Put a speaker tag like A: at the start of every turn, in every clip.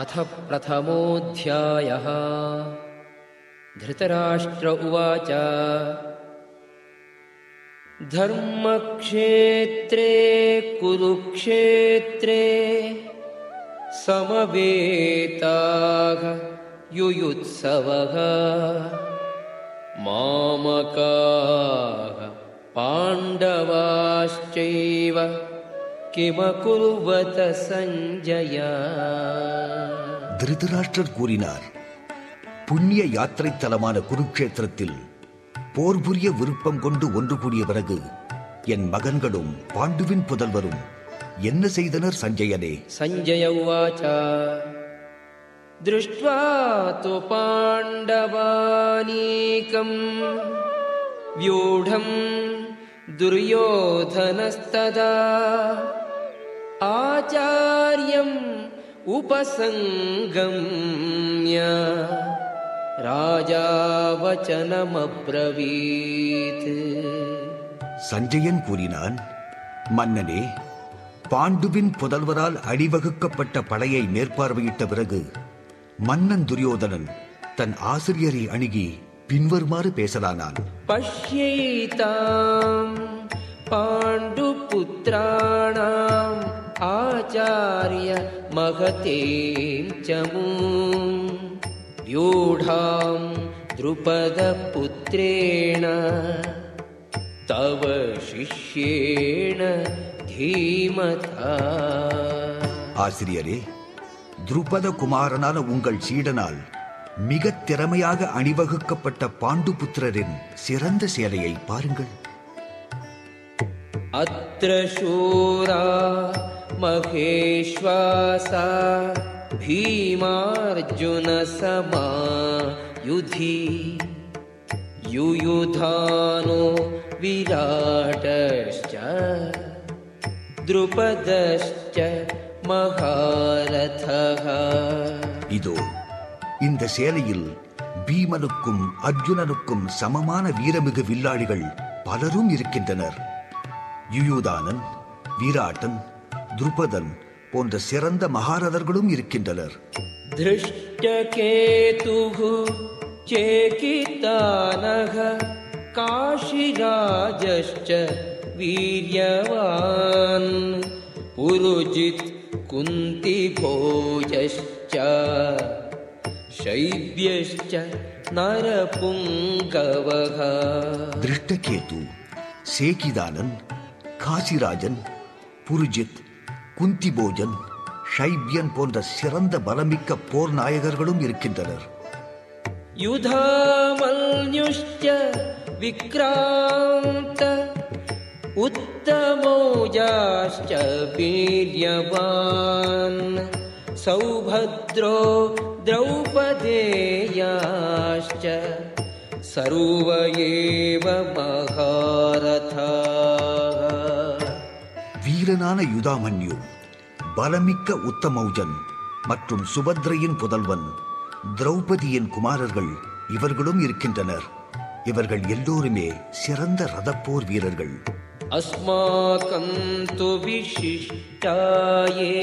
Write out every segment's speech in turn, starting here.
A: अथ प्रथमोऽध्यायः। धृतराष्ट्र उवाच। धर्मक्षेत्रे कुरुक्षेत्रे समवेताः युयुत्सवः। मामकाः पाण्डवाश्चैव किमकुर्वत सञ्जय
B: திருதராஷ்டிரர் கூறினார் புண்ணிய யாத்திரை தலமான குருக்ஷேத்திரத்தில் போர் புரிய விருப்பம் கொண்டு ஒன்று கூடிய பிறகு என் மகன்களும் பாண்டுவின் புதல்வரும் என்ன செய்தனர் சஞ்சயனே
A: सञ्जय उवाच दृष्ट्वा तु पाण्डवानीकम् व्यूढम् दुर्योधनस्तदा आचार्यम् उपसङ्गम्य राजा वचनमब्रवीत्
B: சஞ்சயன் கூறினான் மன்னனே பாண்டுவின் புதல்வரால் அணிவகுக்கப்பட்ட படையை மேற்பார்வையிட்ட பிறகு மன்னன் துரியோதனன் தன் ஆசிரியரை அணுகி பின்வருமாறு பேசலானான்
A: पश्यैताम् पाण्डुपुत्राणाम् आचार्य महतीं च मूम् व्यूढाम् द्रुपदपुत्रेण तव शिष्येण धीमता
B: ஆசிரியரே துருபத குமாரனான உங்கள் சீடனால் மிக திறமையாக அணிவகுக்கப்பட்ட பாண்டுபுத்திரரின் சிறந்த சேலையை பாருங்கள்
A: अत्र शूरा महेश्वासा भीमार्जुनसमा युधि युयुधानो विराटश्च द्रुपदश्च महारथः
B: இதோ இந்த சேலையில் பீமனுக்கும் அர்ஜுனனுக்கும் சமமான வீரமிகு வில்லாளிகள் பலரும் இருக்கின்றனர் யுயுதானன் வீராட்டன் துருபதன் போன்ற சிறந்த மகாரதர்களும் இருக்கின்றனர்
A: धृष्टकेतुः चेकितानः काशिराजश्च वीर्यवान् पुरुजित् कुन्तिभोजश्च शैब्यश्च नरपुङ्गवः
B: திருஷ்டகேது சேகிதானன் காசிராஜன் புருஜித் குந்திபோஜன் ஷைபியன் போன்ற சிறந்த பலமிக்க போர் நாயகர்களும் இருக்கின்றனர்
A: युधामल्युश्च विक्रान्त उत्तमौजाश्च वीर्यवान् सौभद्रो द्रौपदेयाश्च सर्व एव महारथाः
B: வீரனான யுதாமன்யு பலமிக்க உத்தமௌஜன் மற்றும் சுபத்ரையின் புதல்வன் திரௌபதியின் குமாரர்கள் இவர்களும் இருக்கின்றனர். இவர்கள் எல்லோருமே சிறந்த ரதப்போர் வீரர்கள்.
A: அஸ்மாக்கம் து விசிஷ்டாயே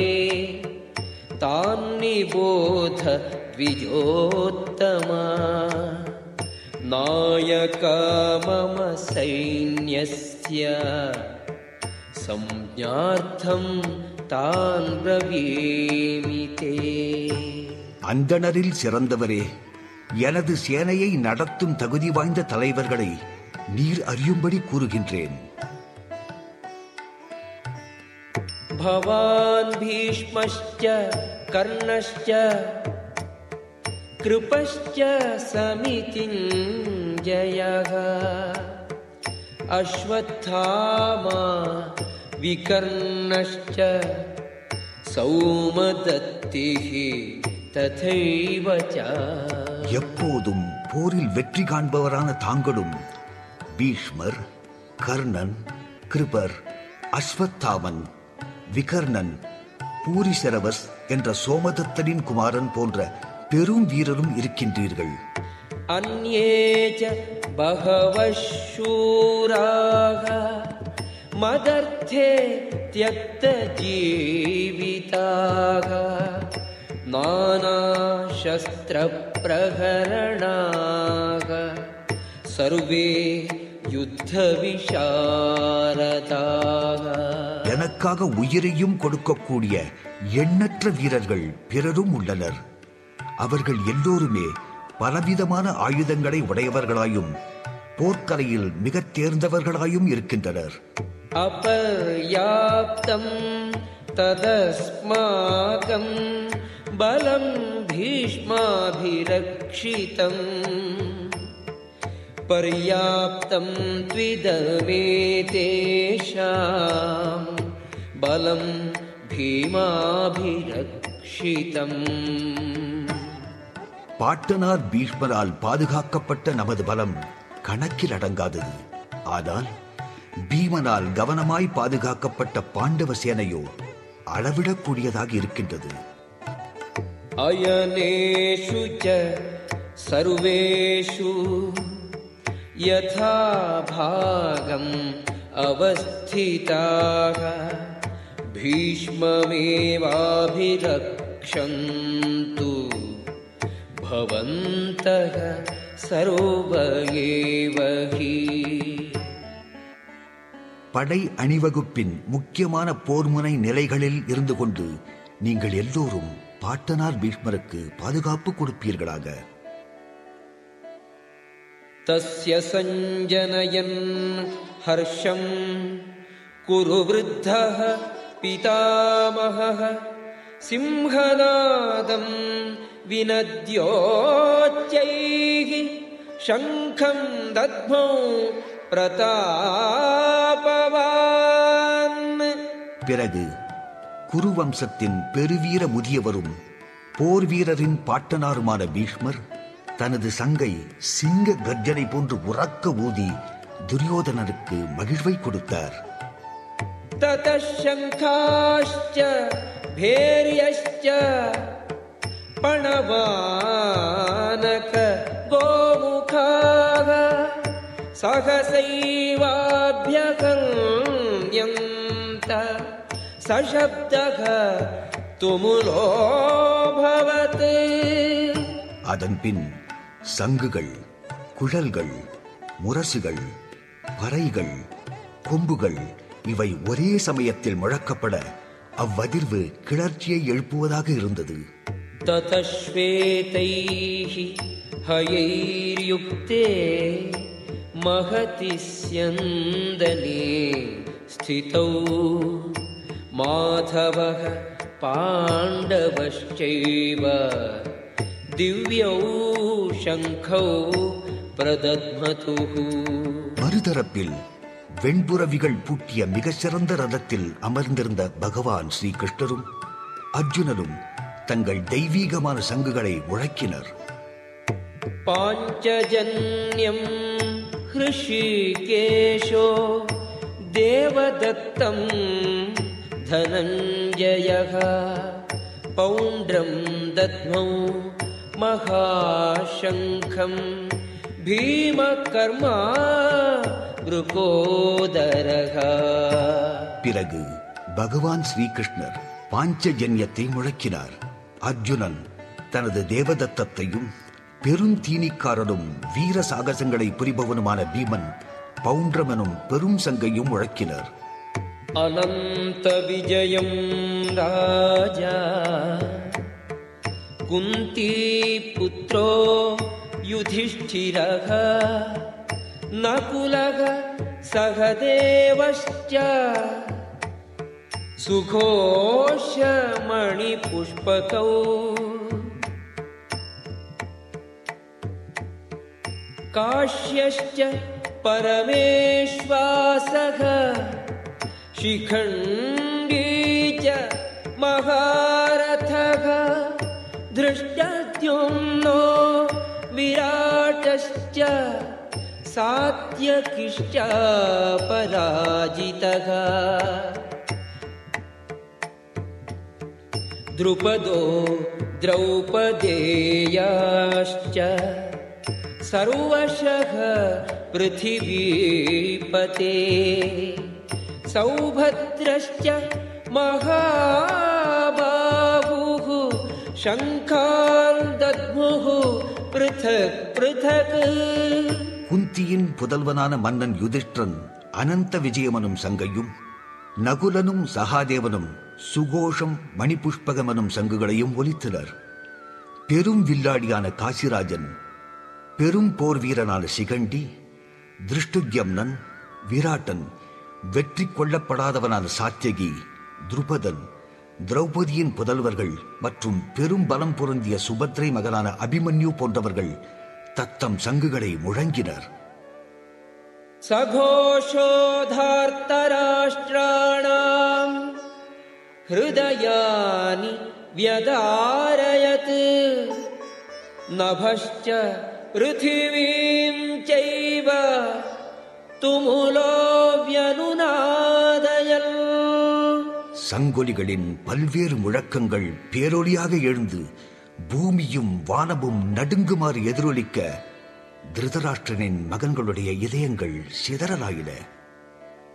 A: தாம் நிபோத விஜோத்தமா நாயக மம சைன்யஸ்ய சம்ஞார்த்தம் தான் பிரவேமிதே
B: அந்தணரில் சிறந்தவரே எனது சேனையை நடத்தும் தகுதி வாய்ந்த தலைவர்களை நீர் அறியும்படி கூறுகின்றேன்.
A: பவான் பீஷ்மஷ்ச கர்ணஷ்ச கிருபஷ்ச சமிதிஞ்சயக. அஸ்வத்தாமா विकर्णश्च सौमदत्तिः तथैव च
B: எப்போதும் போரில் வெற்றி காண்பவரான தாங்களும் பீஷ்மர் கர்ணன் கிருபர் அஸ்வத்தாமன் விகர்ணன் பூரிசரவஸ் என்ற சோமதத்தனின் குமாரன் போன்ற பெரும் வீரரும் இருக்கின்றீர்கள்
A: अन्ये च बहवः शूराः मदर्थे त्यक्तजीविताः नानाशस्त्रप्रहरणाः सर्वे युद्धविशारदाः
B: எனக்காக உயிரையும் கொடுக்கக்கூடிய எண்ணற்ற வீரர்கள் பிறரும் உள்ளனர் அவர்கள் எல்லோருமே பலவிதமான ஆயுதங்களை உடையவர்களாயும் போர்க்கலையில் மிகத் தேர்ந்தவர்களாயும் இருக்கின்றனர்
A: अपर्याप्तं तदस्माकं बलं भीष्माभिरक्षितम् पर्याप्तं त्विदमेतेषां बलं भीमाभिरक्षितम्
B: பாட்டனார் பீஷ்மரால் பாதுகாக்கப்பட்ட நமது பலம் கணக்கில் அடங்காதது ஆனால் பீமனால் கவனமாய் பாதுகாக்கப்பட்ட பாண்டவ சேனையோ அளவிடக்கூடியதாக இருக்கின்றது
A: अयनेषु च सर्वेषु यथा भागम् अवस्थिताः भीष्ममेवाभिरक्षन्तु भवन्तः सर्व एव हि
B: படை அணிவகுப்பின் முக்கியமான போர்முனை நிலைகளில் இருந்து கொண்டு நீங்கள் எல்லோரும் பாட்டனார் பீஷ்மருக்கு பாதுகாப்பு கொடுப்பீர்களாக.
A: தஸ்ய சஞ்சனயன் ஹர்ஷம் குரு விருத்த பிதாமக சிம்ஹநாதம் வினத்யோத்யை சங்கம் தத்மோ பிரதாபவான்.
B: பிறகு குருவம்சத்தின் பெருவீர முதியவரும் போர் வீரரின் பாட்டனாருமான பீஷ்மர் தனது சங்கை சிங்க கர்ஜனை போன்று உறக்க ஊதி துரியோதனருக்கு மகிழ்வை கொடுத்தார்.
A: ததசங்காஷ்ச பேரியஷ்ச பணவானக கோ सहसैवाभ्यगन्यन्त सशब्दः तुमुलोऽभवत्
B: அதன்பின் சங்குகள் குழல்கள் முரசுகள் பறைகள் கொம்புகள் இவை ஒரே சமயத்தில் முழக்கப்பட அவ்வதிர்வு கிளர்ச்சியை எழுப்புவதாக இருந்தது
A: ततः श्वेतैः हयैर्युक्ते महति स्यन्दने स्थितौ माधवः पाण्डवश्चैव दिव्यौ शङ्खौ प्रदध्मतुः
B: மறுதரப்பில் வெண்புறவிகள் பூட்டிய மிகச் சிறந்த ரதத்தில் அமர்ந்திருந்த பகவான் ஸ்ரீ கிருஷ்ணரும் அர்ஜுனரும் தங்கள் தெய்வீகமான சங்குகளை முழக்கினர்
A: पाञ्चजन्यम् हृषिकेशो देवदत्तं धनञ्जयः पौण्ड्रं दद्मौ महाशङ्खम् भीमकर्मा वृकोदरः
B: பிறகு பகவான் ஸ்ரீகிருஷ்ணர் பாஞ்சஜன்யத்தை முழக்கினார் அர்ஜுனன் தனது தேவதத்தத்தையும் பெருந்தீனிக்காரனும் வீர சாகசங்களை புரிபவனுமான பீமன் பவுண்டம் எனும் பெரும் சங்கையும் முழக்கினர்
A: அனந்த விஜயம் ராஜா குந்தி புத்திரோ யுதிஷ்டிரக நகுலக சகதேவஷ்ட சுகோஷ மணிபுஷ்பகௌ. काश्यश्च परमेश्वासः शिखण्डी च महारथः धृष्टद्युम्नो विराटश्च सात्यकिश्च पराजितः द्रुपदो द्रौपदेयाश्च सर्वशः पृथिवीपते सौभद्रश्च महाबाहुः शङ्खान् दद्मुः पृथक् पृथक्
B: குந்தியின் புதல்வனான மன்னன் யுதிஷ்டிரன் அனந்த விஜயமனும் சங்கையும் நகுலனும் சகாதேவனும் சுகோஷம் மணிபுஷ்பகமனும் சங்குகளையும் ஒலித்தனர் பெரும் வில்லாடியான காசிராஜன் பெரும் போர் வீரனான சிகண்டி திருஷ்டுத்யம்னன் விராட்டன் வெற்றி கொள்ளப்படாதவனான சாத்தியகி துருபதன் திரௌபதியின் புதல்வர்கள் மற்றும் பெரும் பலம் பொருந்திய சுபத்ரை மகனான அபிமன்யு போன்றவர்கள் தத்தம் சங்குகளை முழங்கினர்.
A: சகோஷோதார்த்தராஷ்டிராணாம். ஹிருதயானி வியதாரயத் நபஷ்ச पृथिवीं चैव तुमुलो व्यनुनादयन्
B: சங்கொலிகளின் பல்வேறு முழக்கங்கள் பேரொலியாக எழுந்து பூமியும் வானமும் நடுங்குமாறு எதிரொலிக்க திருதராஷ்டிரனின் மகன்களுடைய இதயங்கள் சிதறலாயின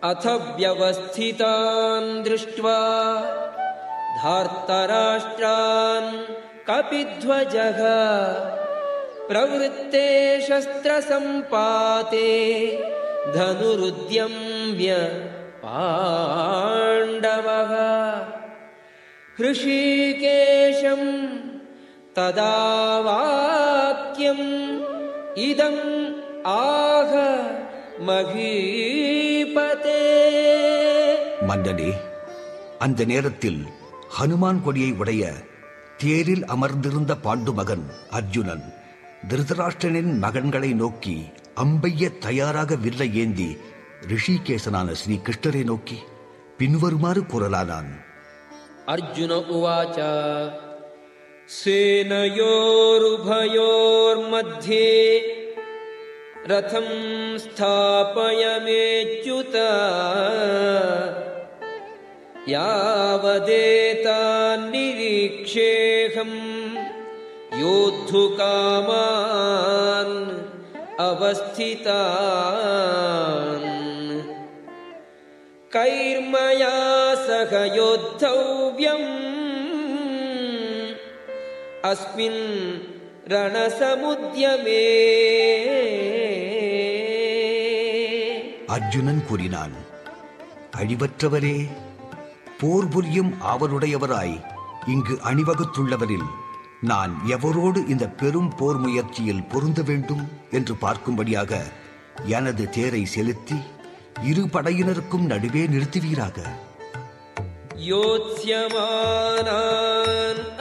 A: अथ व्यवस्थितान् दृष्ट्वा धार्तराष्ट्रान् कपिध्वजः प्रवृत्ते शस्त्रसम्पाते धनुरुद्यम्य पाण्डवः हृषीकेशम् तदा वाक्यम् इदम् आह महीपते
B: மன்னனே அந்த நேரத்தில் ஹனுமான் கொடியை உடைய தேரில் அமர்ந்திருந்த பாண்டு மகன் அர்ஜுனன் திருதராஷ்டிரனின் மகன்களை நோக்கி அம்பைய தயாராக வில்லை ஏந்தி ரிஷிகேசனான ஸ்ரீ கிருஷ்ணரை நோக்கி பின்வருமாறு கூறலானான்.
A: அர்ஜுன உவாச்சா சேனையோருபயோர்மத்தியே ரதம் ஸ்தாபய மேச்சுத யாவதேதான் நிரீக்ஷேகம் योद्धुकामान् अवस्थितान् कैर्मया सह योद्धव्यम् अस्मिन् रणसमुद्यमे
B: அர்ஜுனன் கூறினான் அழிவற்றவரே போர் புரியும் ஆவலுடையவராய் இங்கு அணிவகுத்துள்ளவரில் நான் எவரோடு இந்த பெரும் போர் முயற்சியில் பொருந்த வேண்டும் என்று பார்க்கும்படியாக எனது தேரை செலுத்தி இரு படையினருக்கும் நடுவே நிறுத்துவீராக.
A: யோத்யமானான்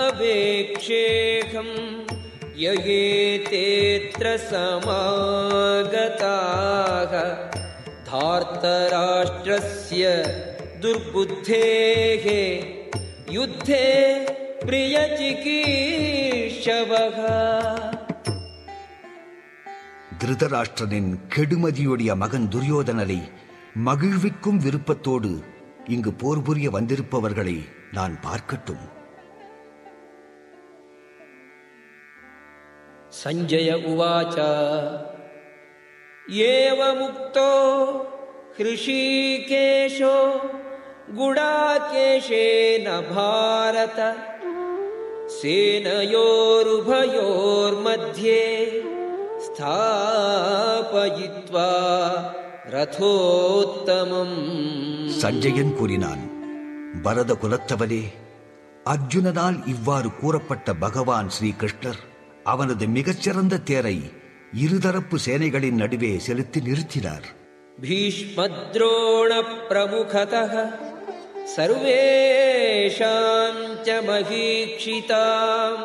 A: அபேக்ஷேகம் யயேதேத்ர சமாகதாக தார்த்தராஷ்டிரஸ்ய துர்புத்தேகே யுத்தே प्रियचिकीर्षवः
B: திருதராஷ்டிரனின் கெடுமதியுடைய மகன் துரியோதனரை மகிழ்விக்கும் விருப்பத்தோடு இங்கு போர் புரிய வந்திருப்பவர்களை நான் பார்க்கட்டும்
A: सञ्जय उवाच एवमुक्तो हृषीकेशो गुडाकेशेन भारत सेनयोरुभयोर्मध्ये स्थापयित्वा रथोत्तमम्
B: சஞ்சயன் கூறினான் பரத குலத்தவனே அர்ஜுனனால் இவ்வாறு கூறப்பட்ட பகவான் ஸ்ரீகிருஷ்ணர் அவனது மிகச்சிறந்த தேரை இருதரப்பு சேனைகளின் நடுவே செலுத்தி நிறுத்தினார்
A: भीष्मद्रोणप्रमुखतः सर्वेषां च महीक्षिताम्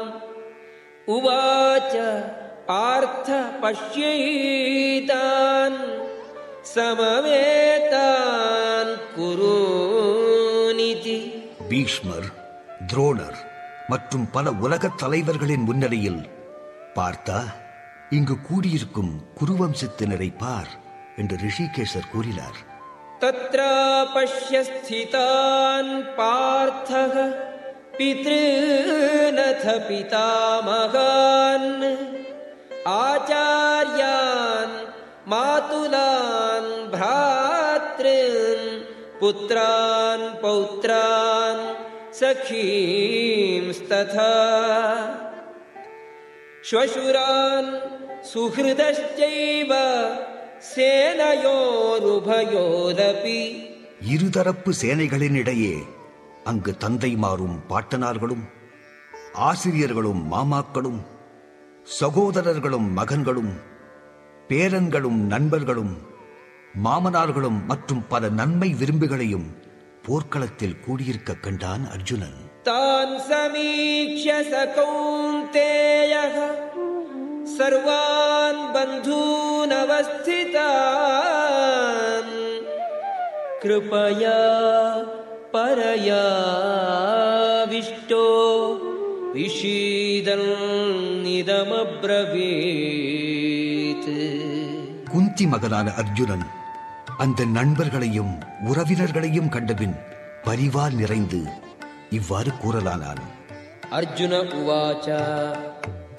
A: उवाच पार्थ पश्यैतान् समवेतान् कुरूनिति
B: பீஷ்மர் துரோணர் மற்றும் பல உலகத் தலைவர்களின் முன்னிலையில் பார்த்தா இங்கு கூடியிருக்கும் குருவம்சத்தினரை பார் என்று ரிஷிகேசர் கூறினார்
A: तत्र पश्य स्थितान् पार्थः पितॄनथ पितामहान्। आचार्यान् मातुलान् भ्रातॄन् पुत्रान् पौत्रान् सखींस्तथा। श्वशुरान् सुहृदश्चैव சேனையோருபயோரபி.
B: இருதரப்பு சேனைகளினிடையே அங்கு தந்தைமாரும் பாட்டனார்களும் ஆசிரியர்களும் மாமாக்களும் சகோதரர்களும் மகன்களும் பேரன்களும் நண்பர்களும் மாமனார்களும் மற்றும் பல நன்மை விரும்புகளையும் போர்க்களத்தில் கூடியிருக்க கண்டான் அர்ஜுனன்.
A: தான் சமீட்ச सर्वान् बन्धूनवस्थितान् कृपया परयाविष्टो विषीदन्निदमब्रवीत्
B: குந்தி மகனான அர்ஜுனன் அந்த நண்பர்களையும் உறவினர்களையும் கண்டபின் பரிவால் நிறைந்து இவ்வாறு கூறலானான்
A: अर्जुन उवाच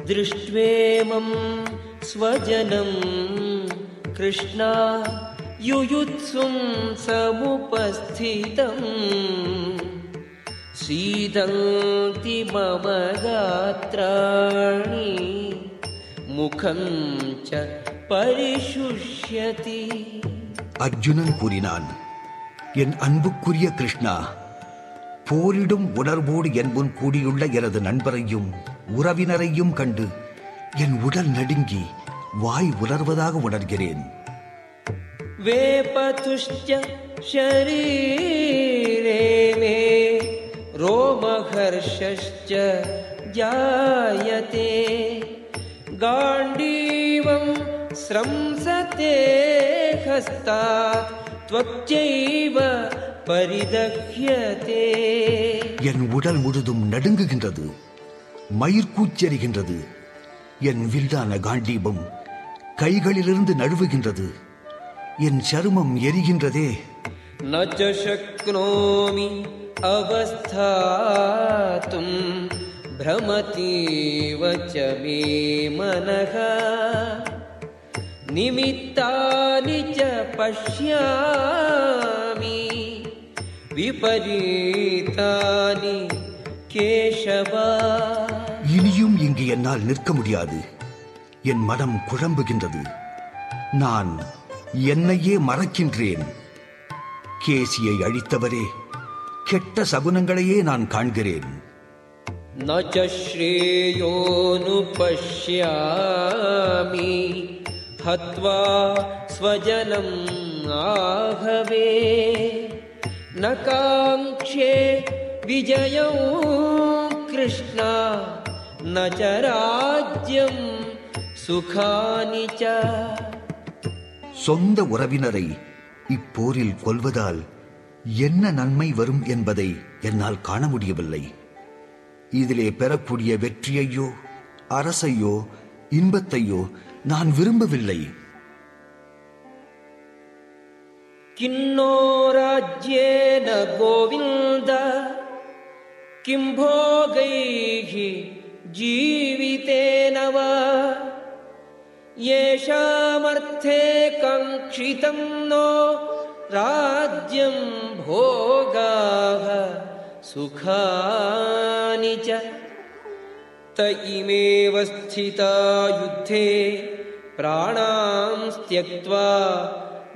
A: दृष्ट्वेमं स्वजनं कृष्णा युयुत्सुं समुपस्थितम् सीदन्ति मम गात्राणि मुखं च परिशुष्यति
B: அர்ஜுனன் கூறினான் என் அன்புக்குரிய கிருஷ்ணா போரிடும் உணர்வோடு என் முன் கூடியுள்ள எனது நண்பரையும் உறவினரையும் கண்டு என் உடல் நடுங்கி வாய் உலர்வதாக உணர்கிறேன்
A: वेपतुश्च शरीरे मे रोमहर्षश्च जायते गाण्डीवं स्रंसते हस्तात् त्वच्चैव परिदह्यते
B: என் உடல் முழுதும் நடுங்குகின்றது மயிர்கூச்செறிகின்றது என் வில்லான காண்டீபம் கைகளிலிருந்து நழுவுகின்றது என் சருமம் எரிகின்றதே
A: न च शक्नोमि अवस्थातुं भ्रमतीव च मे मनः निमित्तानि च पश्यामि विपरीतानि केशव
B: இனியும் இங்கு என்னால் நிற்க முடியாது. என் மனம் குழம்புகின்றது. நான் என்னையே மறக்கின்றேன். கேசியை அழித்தவரே கெட்ட சகுனங்களையே நான் காண்கிறேன்.
A: நச்சஸ்ரேயோனு பஷ்யாமி ஹத்வா ஸ்வஜனம் ஆகவே. நகாங்கே விஜயம் கிருஷ்ணா. न च ராஜ்யம் சுகானிச்ச
B: சொந்த உறவினரை இப்போரில் கொல்வதால் என்ன நன்மை வரும் என்பதை என்னால் காண முடியவில்லை. இதிலே பெறக்கூடிய வெற்றியையோ அரசையோ இன்பத்தையோ நான் விரும்பவில்லை.
A: கிண்ணோ ராஜ்யேன கோவிந்த கிம்போகைகி जीवितेन वा। येषामर्थे काङ्क्षितं नो राज्यं भोगाः सुखानि च। त इमेव स्थिता युद्धे प्राणां त्यक्त्वा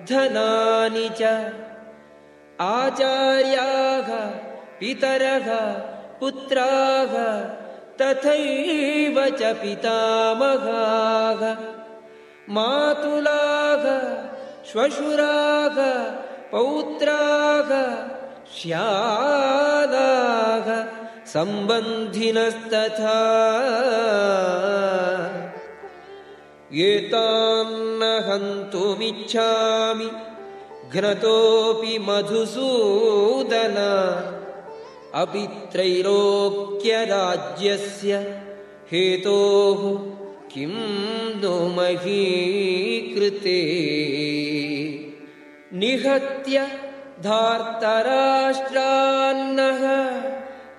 A: धनानि च। आचार्याः पितरः पुत्राः तथैव च पितामहाः मातुलाः श्वशुराः पौत्राः श्यालाः सम्बन्धिनस्तथा। एतान्न हन्तुमिच्छामि घ्नतोऽपि मधुसूदन अपि त्रैलोक्यराज्यस्य हेतोः किं नो मही कृते निहत्य धार्तराष्ट्रान्नः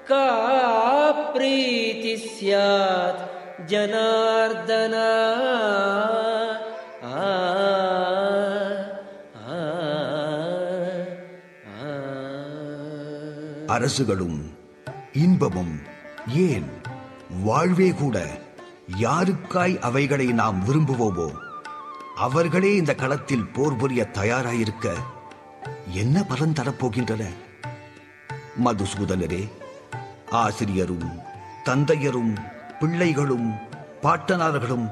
A: का प्रीतिः स्यात्? जनार्दन
B: அரசுகளும் இன்பமும் ஏன் வாழ்வே கூட யாருக்காய் அவைகளை நாம் விரும்புவோமோ அவர்களே இந்த களத்தில் போர் புரிய தயாராயிருக்க என்ன பலன் தரப்போகின்றன? மதுசூதனரே ஆசிரியரும் தந்தையரும் பிள்ளைகளும் பாட்டனார்களும்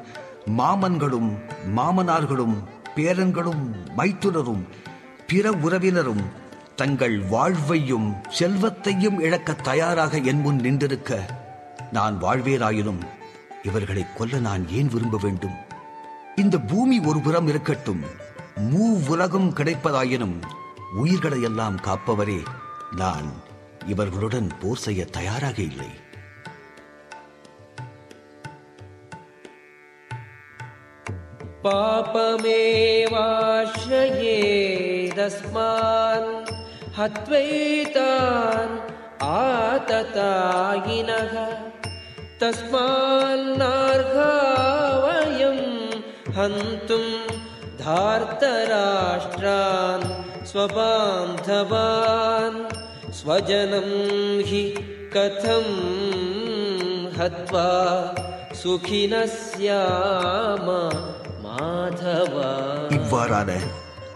B: மாமன்களும் மாமனார்களும் பேரன்களும் மைத்துனரும் பிற உறவினரும் தங்கள் வாழ்வையும் செல்வத்தையும் இழக்க தயாராக என் முன் நின்றிருக்க நான் வாழ்வேராயினும் இவர்களை கொல்ல நான் ஏன் விரும்ப வேண்டும் இந்த பூமி ஒரு புறம் இருக்கட்டும் மூ உலகம் கிடைப்பதாயினும் உயிர்களை எல்லாம் காப்பவரே நான் இவர்களுடன் போர் செய்ய தயாராக இல்லை
A: पापमेवाश्रयेदस्मान् हत्वैतान् आततायिनः तस्मान्नार्हा वयं हन्तुं धार्तराष्ट्रान् स्वबान्धवान् स्वजनं हि कथं हत्वा सुखिनः स्याम माधव
B: இவ்வாறான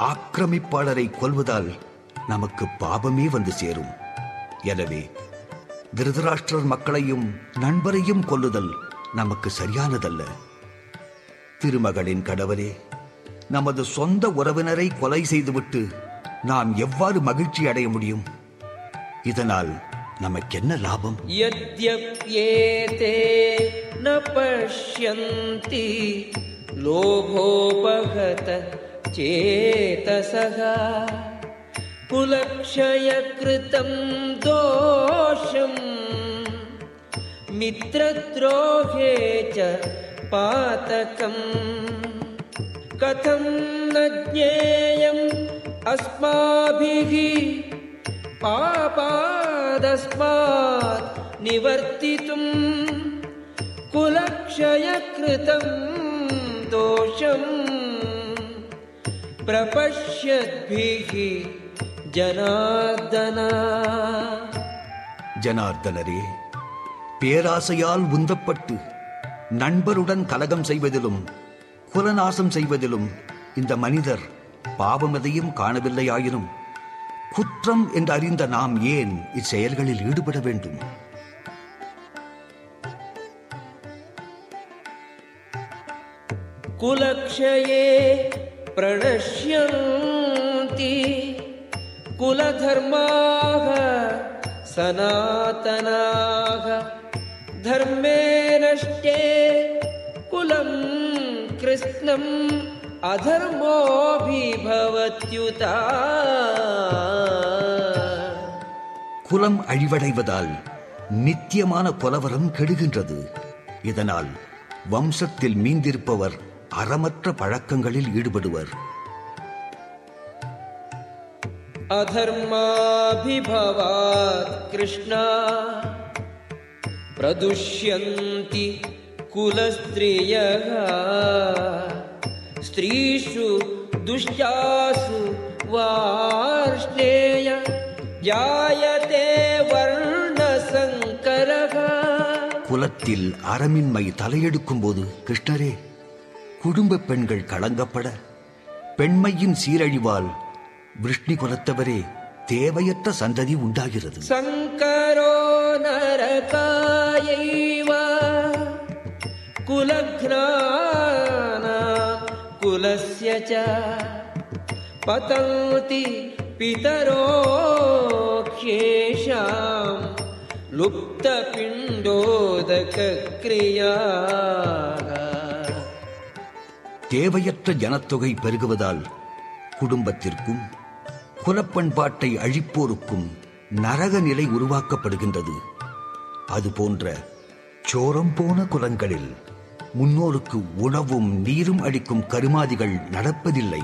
B: ஆக்கிரமிப்பாளரை கொல்வதால் நமக்கு பாபமே வந்து சேரும். எனவே திருதராஷ்டிரர் மக்களையும் நண்பரையும் கொல்லுதல் நமக்கு சரியானதல்ல. திருமகளின் கடவுளே நமது சொந்த உறவினரை கொலை செய்துவிட்டு நாம் எவ்வாறு மகிழ்ச்சி அடைய முடியும்? இதனால் நமக்கென்ன லாபம்?
A: பஷ்யந்தி லோகோபகத சேதசகா. कुलक्षयकृतं दोषम् मित्रद्रोहे च पातकम्। कथं न ज्ञेयम् अस्माभिः? पापादस्मात् निवर्तितुम् कुलक्षयकृतं दोषम्। प्रपश्यद्भिः ஜனார்தன.
B: ஜனார்தனரே பேராசையால் உந்தப்பட்டு நண்பருடன் கலகம் செய்வதிலும் குலநாசம் செய்வதிலும் இந்த மனிதர் பாவமதையும் காணவில்லையாயினும் குற்றம் என்று அறிந்த நாம் ஏன் இச்செயல்களில் ஈடுபட வேண்டும்?
A: குலக்ஷயே பிரணஷ்யந்தி. कुलधर्माः सनातनाः धर्मे नष्टे कुलं कृत्स्नम् अधर्मोऽभिभवत्युता
B: குலம் அழிவடைவதால் நித்தியமான கொலவரம் கெடுகின்றது இதனால் வம்சத்தில் மீந்திருப்பவர் அறமற்ற பழக்கங்களில் ஈடுபடுவர்
A: अधर्माभिभवात् कृष्णा प्रदुष्यन्ति कुलस्त्रियः स्त्रीषु दुष्टासु वार्ष्णेय जायते वर्णसङ्करः
B: குலத்தில் அறமின்மை தலையெடுக்கும் போது கிருஷ்ணரே குடும்ப பெண்கள் களங்கப்பட பெண்மையின் சீரழிவால் விஷ்ணி குலத்தவரே தேவையற்ற சந்ததி உண்டாகிறது.
A: சங்கரோ நரகாயைவா குலக்ரானா குலஸ்ய பதந்தி பிதரோக்ஷேஷாம் லுப்த பிண்டோதக
B: தேவையற்ற ஜனத்தொகை பெருகுவதால் குடும்பத்திற்கும் குலப்பண்பாட்டை அழிப்போருக்கும் நரக நிலை உருவாக்கப்படுகின்றது அதுபோன்ற சோரம் போன குலங்களில் முன்னோருக்கு உணவும் நீரும் அளிக்கும் கருமாதிகள் நடப்பதில்லை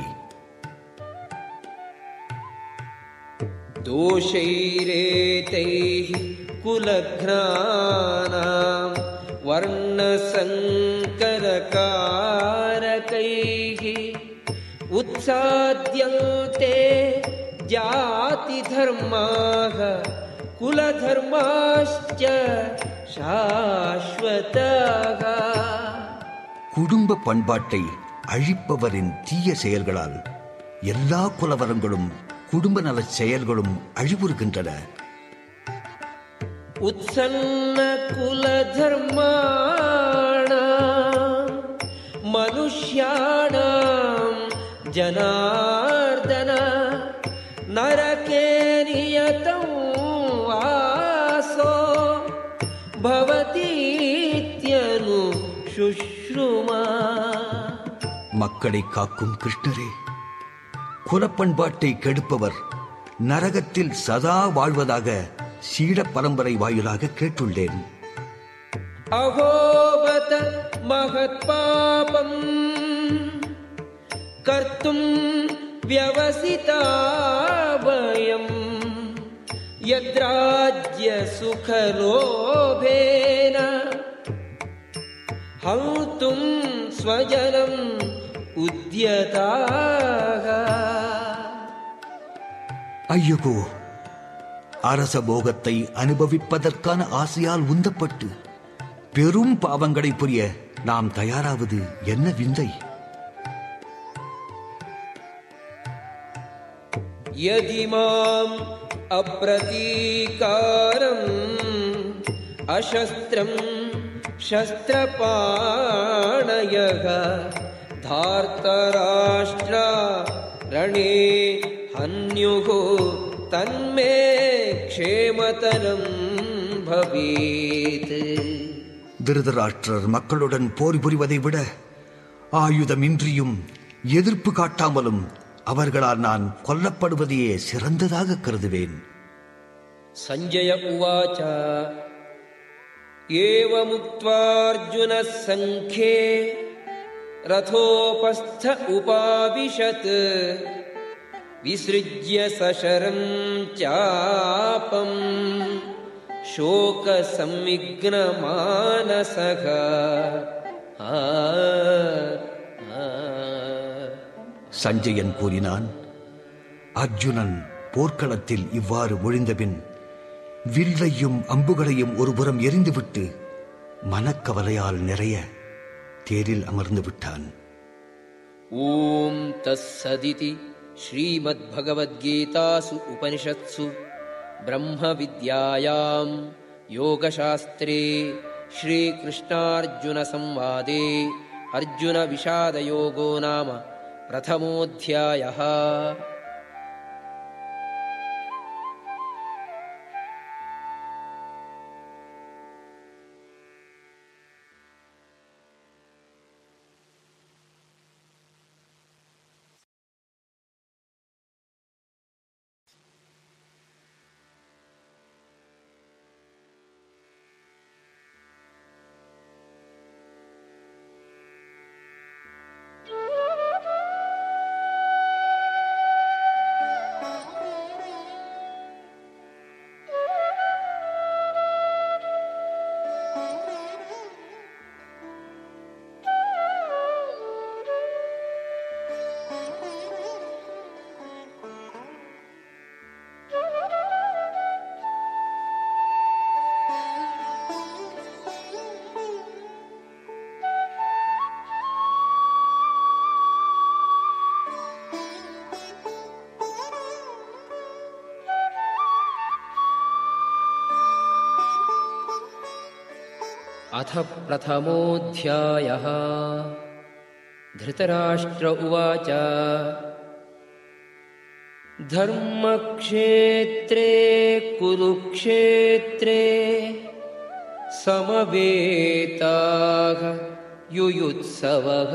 A: दोषैरेतैः कुलघ्नानां वर्णसङ्करकारकैः उत्साद्यन्ते जातिधर्माः कुलधर्माश्च शाश्वताः
B: குடும்ப பண்பாட்டை அழிப்பவரின் தீய செயல்களால் எல்லா குலவரங்களும் குடும்ப நலச் செயல்களும் அழிவுறுகின்றன
A: उत्सन्नकुलधर्माणाम् मनुष्याणां जनार्दन नरके नियतं वासो भवतीत्यनु शुश्रुमा
B: மக்களை காக்கும் கிருஷ்ணரே குலப்பண்பாட்டை கெடுப்பவர் நரகத்தில் சதா வாழ்வதாக சீட பரம்பரை வாயிலாக கேட்டுள்ளேன்
A: अहोबत महत्पापम् कर्तुम् व्यवसिता वयम् यद्राज्यसुखलोभेन हन्तुम् स्वजनम् उद्यताः
B: ஐயகோ அரச போகத்தை அனுபவிப்பதற்கான ஆசையால் உந்தப்பட்டு பெரும் பாவங்களை புரிய நாம் தயாராவது என்ன விந்தை
A: यदि माम् अप्रतीकारम् अशस्त्रम् शस्त्रपाणयः धार्तराष्ट्रा रणे हन्युः तन्मे क्षेमतरम् भवेत्
B: திருதராஷ்டிரர் மக்களுடன் போர் புரிவதை விட ஆயுதமின்றியும் எதிர்ப்பு காட்டாமலும் அவர்களால் நான் கொல்லப்படுவதையே சிறந்ததாக கருதுவேன்
A: सञ्जय उवाच एवमुक्त्वार्जुनः सङ्ख्ये रथोपस्थ उपाविशत् विसृज्य सशरम् चापम् शोकसंविघ्नमानसः आ, आ।
B: சஞ்சயன் கூறினான் அர்ஜுனன் போர்க்களத்தில் இவ்வாறு ஒழிந்தபின் வில்லையும் அம்புகளையும் ஒருபுறம் எரிந்துவிட்டு மனக்கவலையால் நிறைய தேரில் அமர்ந்து விட்டான்.
A: ஓம் தஸ்ஸதிதி ஸ்ரீமத் பகவத்கீதாசு உபனிஷத்சு பிரம்ம வித்யாயாம் யோகசாஸ்திரே ஸ்ரீ கிருஷ்ணார்ஜுன சம்வாதே அர்ஜுன விஷாத யோகோ நாம. प्रथमोऽध्यायः अथ प्रथमोऽध्यायः। धृतराष्ट्र उवाच। धर्मक्षेत्रे कुरुक्षेत्रे समवेताः युयुत्सवः।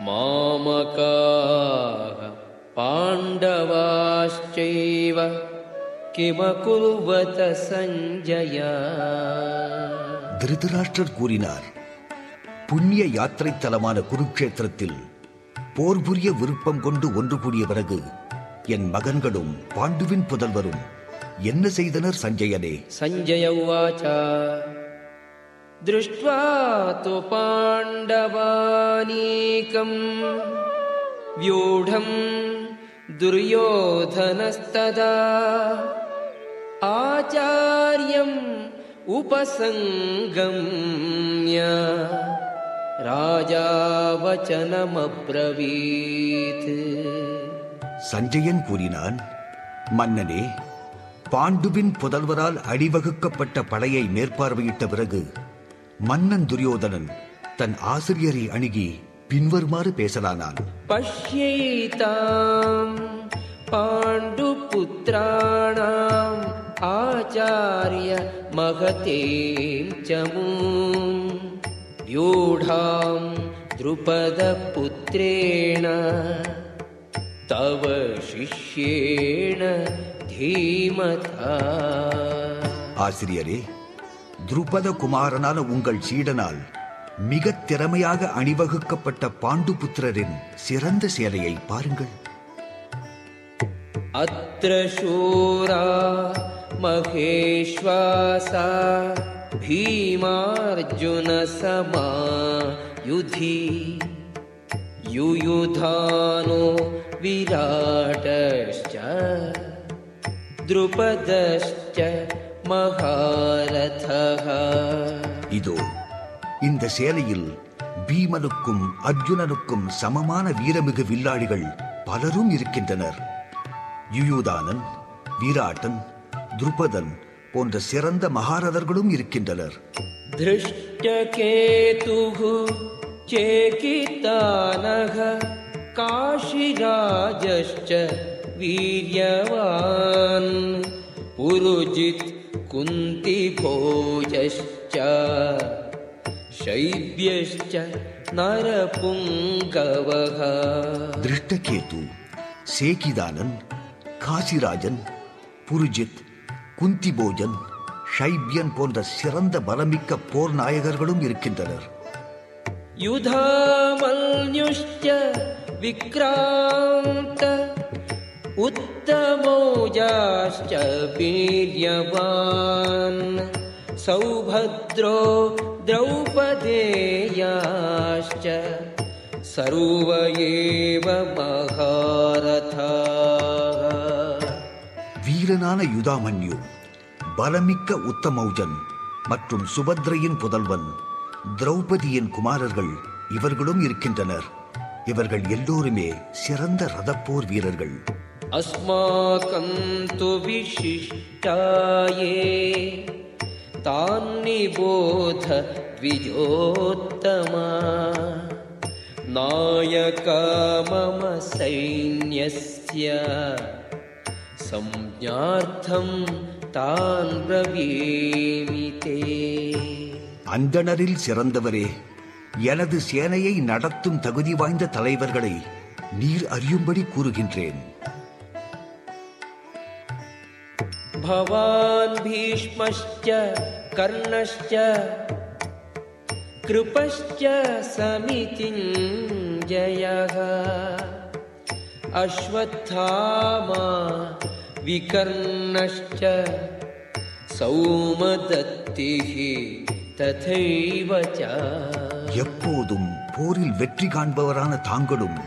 A: मामकाः पाण्डवाश्चैव किमकुर्वत सञ्जय
B: திருதராஷ்டிரர் கூறினார் புண்ணிய யாத்திரை தலமான குருக்ஷேத்திரத்தில் போர் புரிய விருப்பம் கொண்டு ஒன்று கூடிய பிறகு என் மகன்களும் பாண்டுவின் புதல்வரும் என்ன செய்தனர் சஞ்சயனே
A: सञ्जय उवाच दृष्ट्वा तु पाण्डवानीकम् व्यूढम् दुर्योधनस्तदा आचार्यम् उपसङ्गम्य राजा वचनमब्रवीत्
B: சஞ்சயன் கூறினான் மன்னனே பாண்டுவின் புதல்வரால் அணிவகுக்கப்பட்ட படையை மேற்பார்வையிட்ட பிறகு மன்னன் துரியோதனன் தன் ஆசிரியரை அணுகி பின்வருமாறு பேசலானான்
A: पश्यैताम् पाण्डुपुत्राणाम् आचार्य महतीं च मूम् व्यूढाम् द्रुपदपुत्रेण तव शिष्येण धीमता
B: ஆசிரியரே துருபத குமாரனான உங்கள் சீடனால் மிக திறமையாக அணிவகுக்கப்பட்ட பாண்டுபுத்திரரின் சிறந்த சேலையை பாருங்கள்
A: अत्र शूरा महेश्वासा भीमार्जुनसमा युधि युयुधानो विराटश्च द्रुपदश्च महारथः
B: இதோ இந்த சேலையில் பீமனுக்கும் அர்ஜுனனுக்கும் சமமான வீரமிகு வில்லாளிகள் பலரும் இருக்கின்றனர் யுயுதானன் வீராட்டன் துருபதன் போன்ற சிறந்த மகாரதர்களும் இருக்கின்றனர்.
A: திருஷ்டகேதுகு சேகிதானக காஷிராஜஷ்ட வீரியவான். புருஜித் குந்தி போஜஷ்ட சைபியஷ்ட நரபுங்கவக.
B: திருஷ்டகேது சேகிதானன் காசிராஜன் புருஜித் குந்தி போஜன் ஷைபியன் போன்ற சிறந்த பலமிக்க போர் நாயகர்களும் இருக்கின்றனர்.
A: யுதாமல்யுஷ்ட விக்ராந்த உத்தமோஜாஷ்ட வீரியவான் சௌபத்ரோ திரௌபதேயாஷ்ட சர்வ ஏவ மகாரதா.
B: வீரனான யுதாமன்யு பலமிக்க உத்தமௌஜன் மற்றும் சுபத்ரையின் புதல்வன் திரௌபதியின் குமாரர்கள் இவர்களும் இருக்கின்றனர். இவர்கள் எல்லோருமே சிறந்த ரதப்போர் வீரர்கள்.
A: அஸ்மாகந்து விசிஷ்டாயே தான்னிபோத விஜோத்தமா நாயக மம சைன்யஸ்ய सैन्यस्य संज्ञार्थं तान् ब्रवीमि ते
B: அந்தணரில் சிறந்தவரே எனது சேனையை நடத்தும் தகுதி வாய்ந்த தலைவர்களை நீர் அறியும்படி கூறுகின்றேன்
A: भवान् भीष्मश्च कर्णश्च कृपश्च समितिञ्जयः अश्वत्थामा विकर्णश्च सौमदत्तिः तथैव च
B: எப்போதும் போரில் வெற்றி காண்பவரான தாங்களும்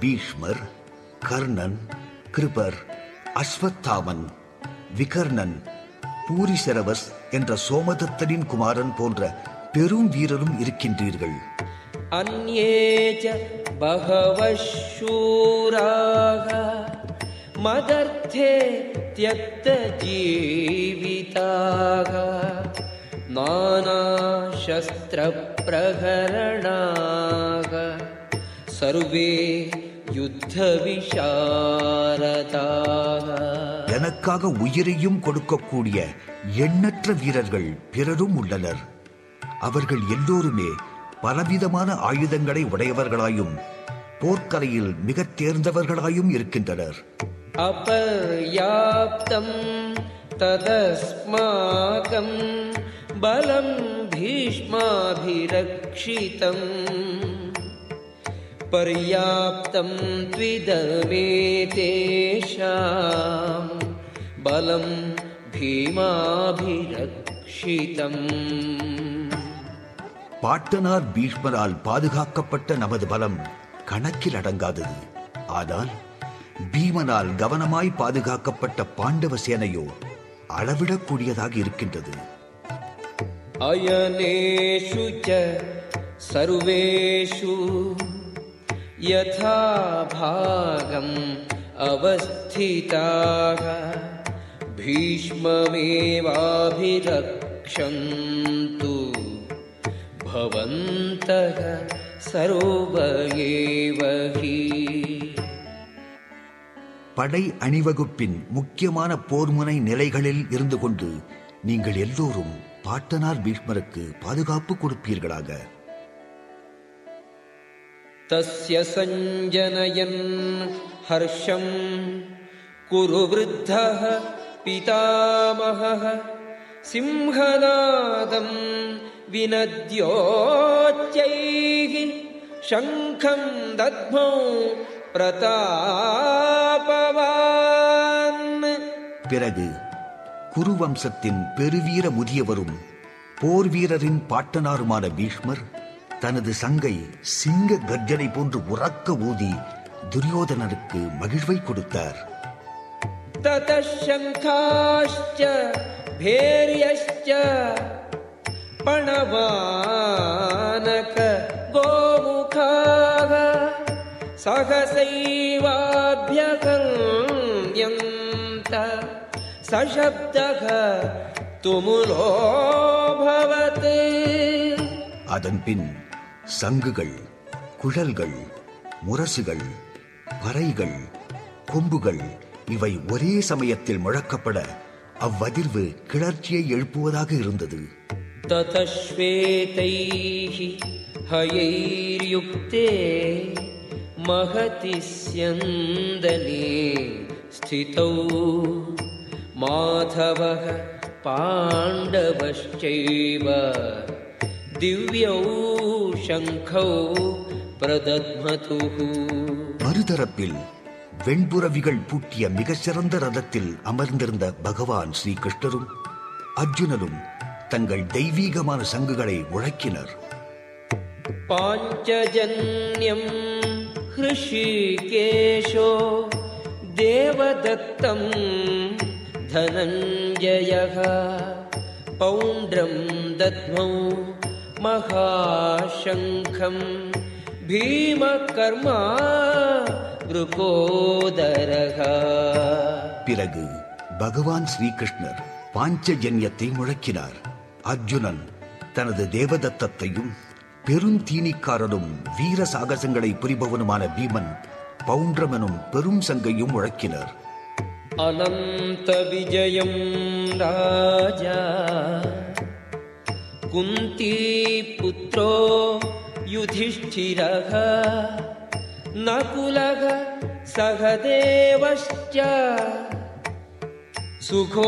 B: பீஷ்மர் கர்ணன் கிருபர் அஸ்வத்தாமன் விகர்ணன் பூரிசரவஸ் என்ற சோமதத்தனின் குமாரன் போன்ற பெரும் வீரரும் இருக்கின்றீர்கள்
A: अन्ये च बहवः शूराः मदर्थे त्यक्तजीविताः नानाशस्त्रप्रहरणाः सर्वे युद्धविशारदाः
B: எனக்காக உயிரையும் கொடுக்கக்கூடிய எண்ணற்ற வீரர்கள் பிறரும் உள்ளனர் அவர்கள் எல்லோருமே பலவிதமான ஆயுதங்களை உடையவர்களாயும் போர்க்கலையில் மிக தேர்ந்தவர்களாயும் இருக்கின்றனர்.
A: அபர்யாப்தம் ததஸ்மாகம் பலம் பீஷ்மாபிரக்ஷிதம். பர்யாப்தம் த்விதமே தேஷாம் பலம் பீமாபிரக்ஷிதம்
B: பாட்டனார் பீஷ்மரால் பாதுகாக்கப்பட்ட நமது பலம் கணக்கில் அடங்காதது. ஆனால் பீமனால் கவனமாய் பாதுகாக்கப்பட்ட பாண்டவ சேனையோ அளவிடக்கூடியதாக இருக்கின்றது.
A: அயனேஷு சர்வேஷு யதாபாகம் அவஸ்திதாக பீஷ்மமேவாபிரக்ஷந்து பவந்தக சரோப
B: படை அணிவகுப்பின் முக்கியமான போர்முனை நிலைகளில் இருந்து கொண்டு நீங்கள் எல்லோரும் பாட்டனார் பீஷ்மருக்கு பாதுகாப்பு கொடுப்பீர்களாக.
A: தஸ்ய சஞ்சனயன் ஹர்ஷம் குரு விருத்த பிதாமக சிம்ஹநாதம் विनद्योच्चैः शङ्खम् दद्मौ प्रतापवान्
B: பிறகு குருவம்சத்தின் பெருவீர முதியவரும் போர் வீரரின் பாட்டனாருமான பீஷ்மர் தனது சங்கை சிங்க கர்ஜனை போன்று உறக்க ஊதி துரியோதனருக்கு மகிழ்வை கொடுத்தார்
A: ततः शङ्खाश्च भैर्यश्च पणवानक गोमुखाः सहसैवाभ्यगन्यन्त सशब्दः तुमुलोऽभवत्
B: அதன்பின் சங்குகள் குழல்கள் முரசுகள் பறைகள் கொம்புகள் இவை ஒரே சமயத்தில் முழக்கப்பட அவ்வதிர்வு கிளர்ச்சியை எழுப்புவதாக இருந்தது
A: ततः श्वेतैः हयैर्युक्ते महति स्यन्दने स्थितौ माधवः पाण्डवश्चैव दिव्यौ शङ्खौ प्रदध्मतुः
B: மறுதரப்பில் வெண்புறவிகள் பூட்டிய மிக சிறந்த ரதத்தில் அமர்ந்திருந்த பகவான் ஸ்ரீ கிருஷ்ணரும் அர்ஜுனரும் தங்கள் தெய்வீகமான சங்குகளை உழக்கினர்.
A: பாஞ்சஜன்யம் ஹிருஷிகேஷோ தேவதத்தம் தனஞ்சய பௌண்ட்ரம் தத்மௌ மகாசங்கம். பீமகர்மா ருகோதரகா
B: பிறகு பகவான் ஸ்ரீகிருஷ்ணர் பாஞ்சஜன்யத்தை முழக்கினார். அர்ஜுனன் தனது தேவதத்தத்தையும் பெருந்தீனிக்காரனும் வீர சாகசங்களை புரிபவனுமான பீமன் பவுண்ட்ரம் பெரும் சங்கையும் முழக்கினர்.
A: அனந்த விஜயம் ராஜா குந்தி புத்திரோ யுதிஷ்டிரக நகுலக சகதேவஷ்ட. सुघोषमणिपुष्पकौ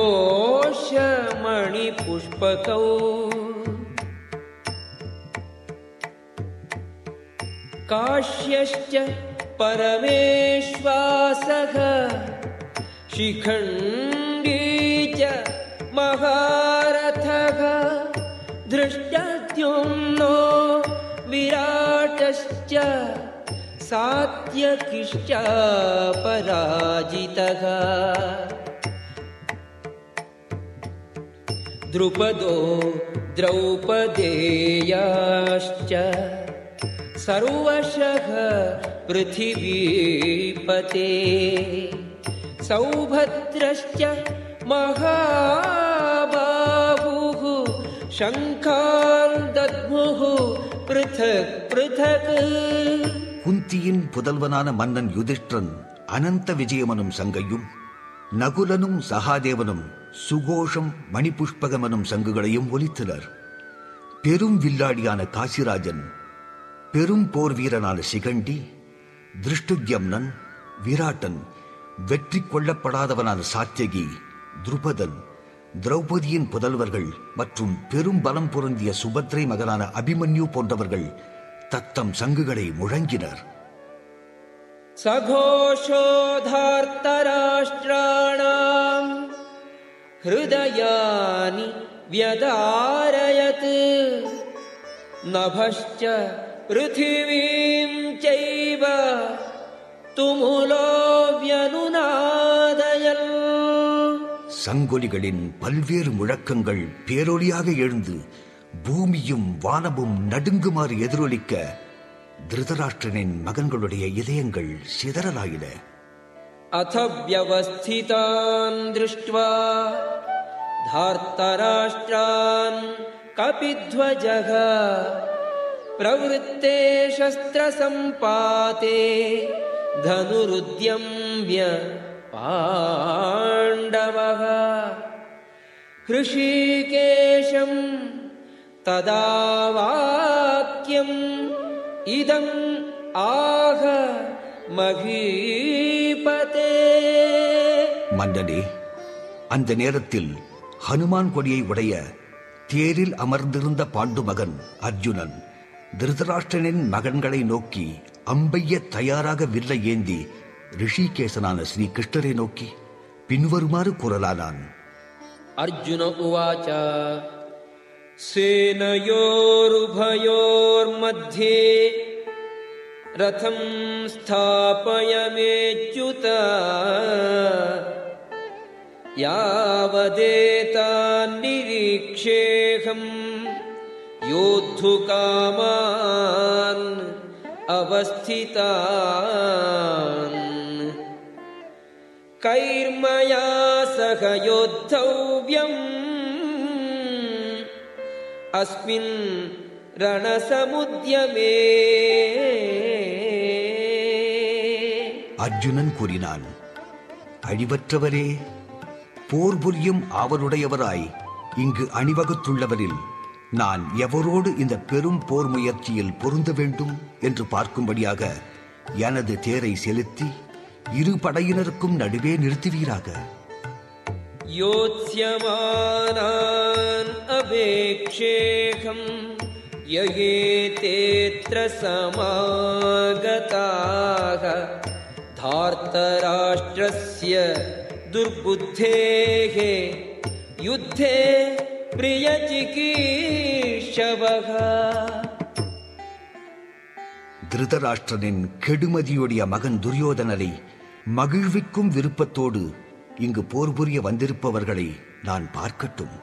A: काश्यश्च परमेश्वासः शिखण्डी च महारथः धृष्टद्युम्नो विराटश्च सात्यकिश्च पराजितः द्रुपदो द्रौपदेयाश्च सर्वशः पृथिवीपते सौभद्रश्च महाबाहुः शङ्खान् दद्मुः पृथक् पृथक्
B: குந்தியின் புதல்வனான மன்னன் யுதிஷ்டிரன் அனந்த விஜயமனும் சங்கையும் நகுலனும் சகாதேவனும் சுகோஷம் மணிபுஷ்பகமனும் சங்குகளையும் ஒலித்தனர். பெரும் வில்லாடியான காசிராஜன் பெரும் போர் வீரனான சிகண்டி திருஷ்டுத்யம்னன் விராட்டன் வெற்றி கொள்ளப்படாதவனான சாத்தியகி துருபதன் திரௌபதியின் புதல்வர்கள் மற்றும் பெரும் பலம் பொருந்திய சுபத்ரை மகனான அபிமன்யு போன்றவர்கள் தத்தம் சங்குகளை முழங்கினர்.
A: सघोषोधार्तराष्ट्राणाम् हृदयानि व्यदारयत् नभश्च पृथिवीं चैव तुमुलो व्यनुनादयन्
B: சங்கொலிகளின் பல்வேறு முழக்கங்கள் பேரொலியாக எழுந்து பூமியும் வானமும் நடுங்குமாறு எதிரொலிக்க திருதராஷ்டிரனின் மகன்களுடைய இதயங்கள் சிதறலாயின
A: अथ व्यवस्थितान् दृष्ट्वा धार्तराष्ट्रान् कपिध्वजः प्रवृत्ते शस्त्रसम्पाते धनुरुद्यम्य पाण्डवः हृषीकेशम् तदा वाक्यम् இதம் ஆக மகீபதே.
B: மன்னனே அந்த நேரத்தில் ஹனுமான் கொடியை உடைய தேரில் அமர்ந்திருந்த பாண்டு மகன் அர்ஜுனன் திருதராஷ்டிரனின் மகன்களை நோக்கி அம்பைய தயாராக வில்லை ஏந்தி ரிஷிகேசனான ஸ்ரீ கிருஷ்ணரை நோக்கி பின்வருமாறு கூறலானான்.
A: அர்ஜுன உவாச்சா सेनयोरुभयोर्मध्ये रथं स्थापयमेच्युत यावदेतान्निरीक्षेऽहम् योद्धुकामान् अवस्थितान्। कैर्मया सह योद्धव्यम् अस्मिन् रणसमुद्यमे
B: அர்ஜுனன் கூறினான் அழிவற்றவரே போர் புரியும் ஆவலுடையவராய் இங்கு அணிவகுத்துள்ளவரில் நான் எவரோடு இந்த பெரும் போர் முயற்சியில் பொருந்த வேண்டும் என்று பார்க்கும்படியாக எனது தேரை செலுத்தி இரு படையினருக்கும் நடுவே நிறுத்துவீராக
A: योत्स्यमानान् अपेक्षेऽहम् ययेतेऽत्र समागताः धार्तराष्ट्रस्य दुर्बुद्धेः युद्धे प्रियचिकीर्षवः
B: திருதராஷ்டிரனின் கெடுமதியுடைய மகன் துரியோதனரை மகிழ்விக்கும் விருப்பத்தோடு இங்கு போர் புரிய வந்திருப்பவர்களை நான் பார்க்கட்டும்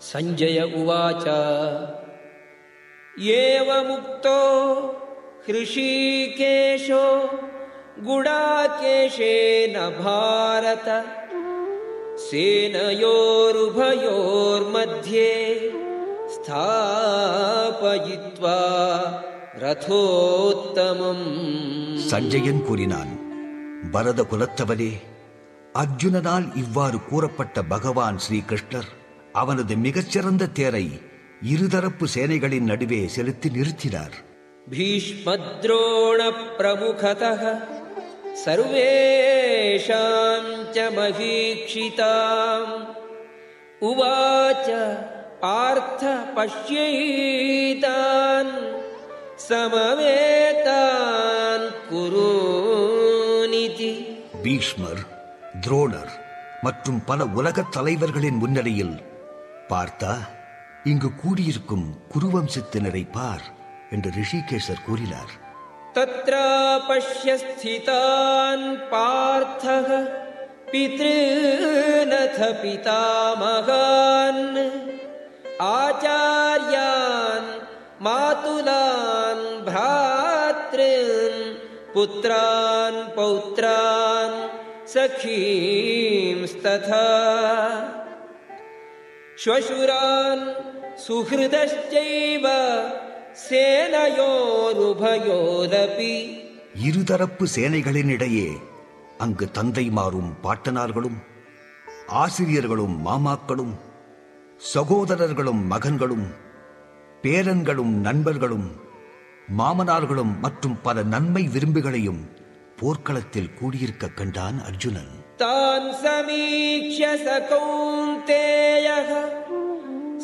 A: सञ्जय उवाच एवमुक्तो हृषीकेशो गुडाकेशेन भारत सेनयोरुभयोर्मध्ये स्थापयित्वा ரதோத்தமம்.
B: சஞ்சயன் கூறினான் பரத குலத்தவனே அர்ஜுனனால் இவ்வாறு கூறப்பட்ட பகவான் ஸ்ரீகிருஷ்ணர் அவனது மிகச்சிறந்த தேரை இருதரப்பு சேனைகளின் நடுவே செலுத்தி நிறுத்தினார்.
A: பீஷ்மத்ரோண பிரமுகத சர்வேஷாம் ச மகீக்ஷிதாம் உவாச்ச பார்த்த பஷ்யீதான் சமவேதான் குருநிதி.
B: பீஷ்மர் துரோணர் மற்றும் பல உலகத் தலைவர்களின் முன்னணியில் பார்த்தா இங்கு கூடியிருக்கும் குருவம்சத்தினரை பார் என்று ரிஷிகேசர் கூறினார்.
A: தத்ரா தத்ராபஷ்யஸ்திதான் பார்த்தக பித்ருநத பிதாமகான். ஆச்சாரியான் मातुलान् भ्रातॄन् पुत्रान् पौत्रान् सखींस्तथा श्वशुरान् सुहृदश्चैव सेनयोरुभयोरपि
B: இருதரப்பு சேனைகளினிடையே அங்கு தந்தைமாரும் பாட்டனார்களும் ஆசிரியர்களும் மாமாக்களும் சகோதரர்களும் மகன்களும் பேரன்களும் நண்பர்களும் மாமனார்களும் மற்றும் பல நன்மை விரும்புகளையும் போர்க்களத்தில் கூடியிருக்க கண்டான் அர்ஜுனன்.
A: தான் சமீட்ச சகௌந்தேய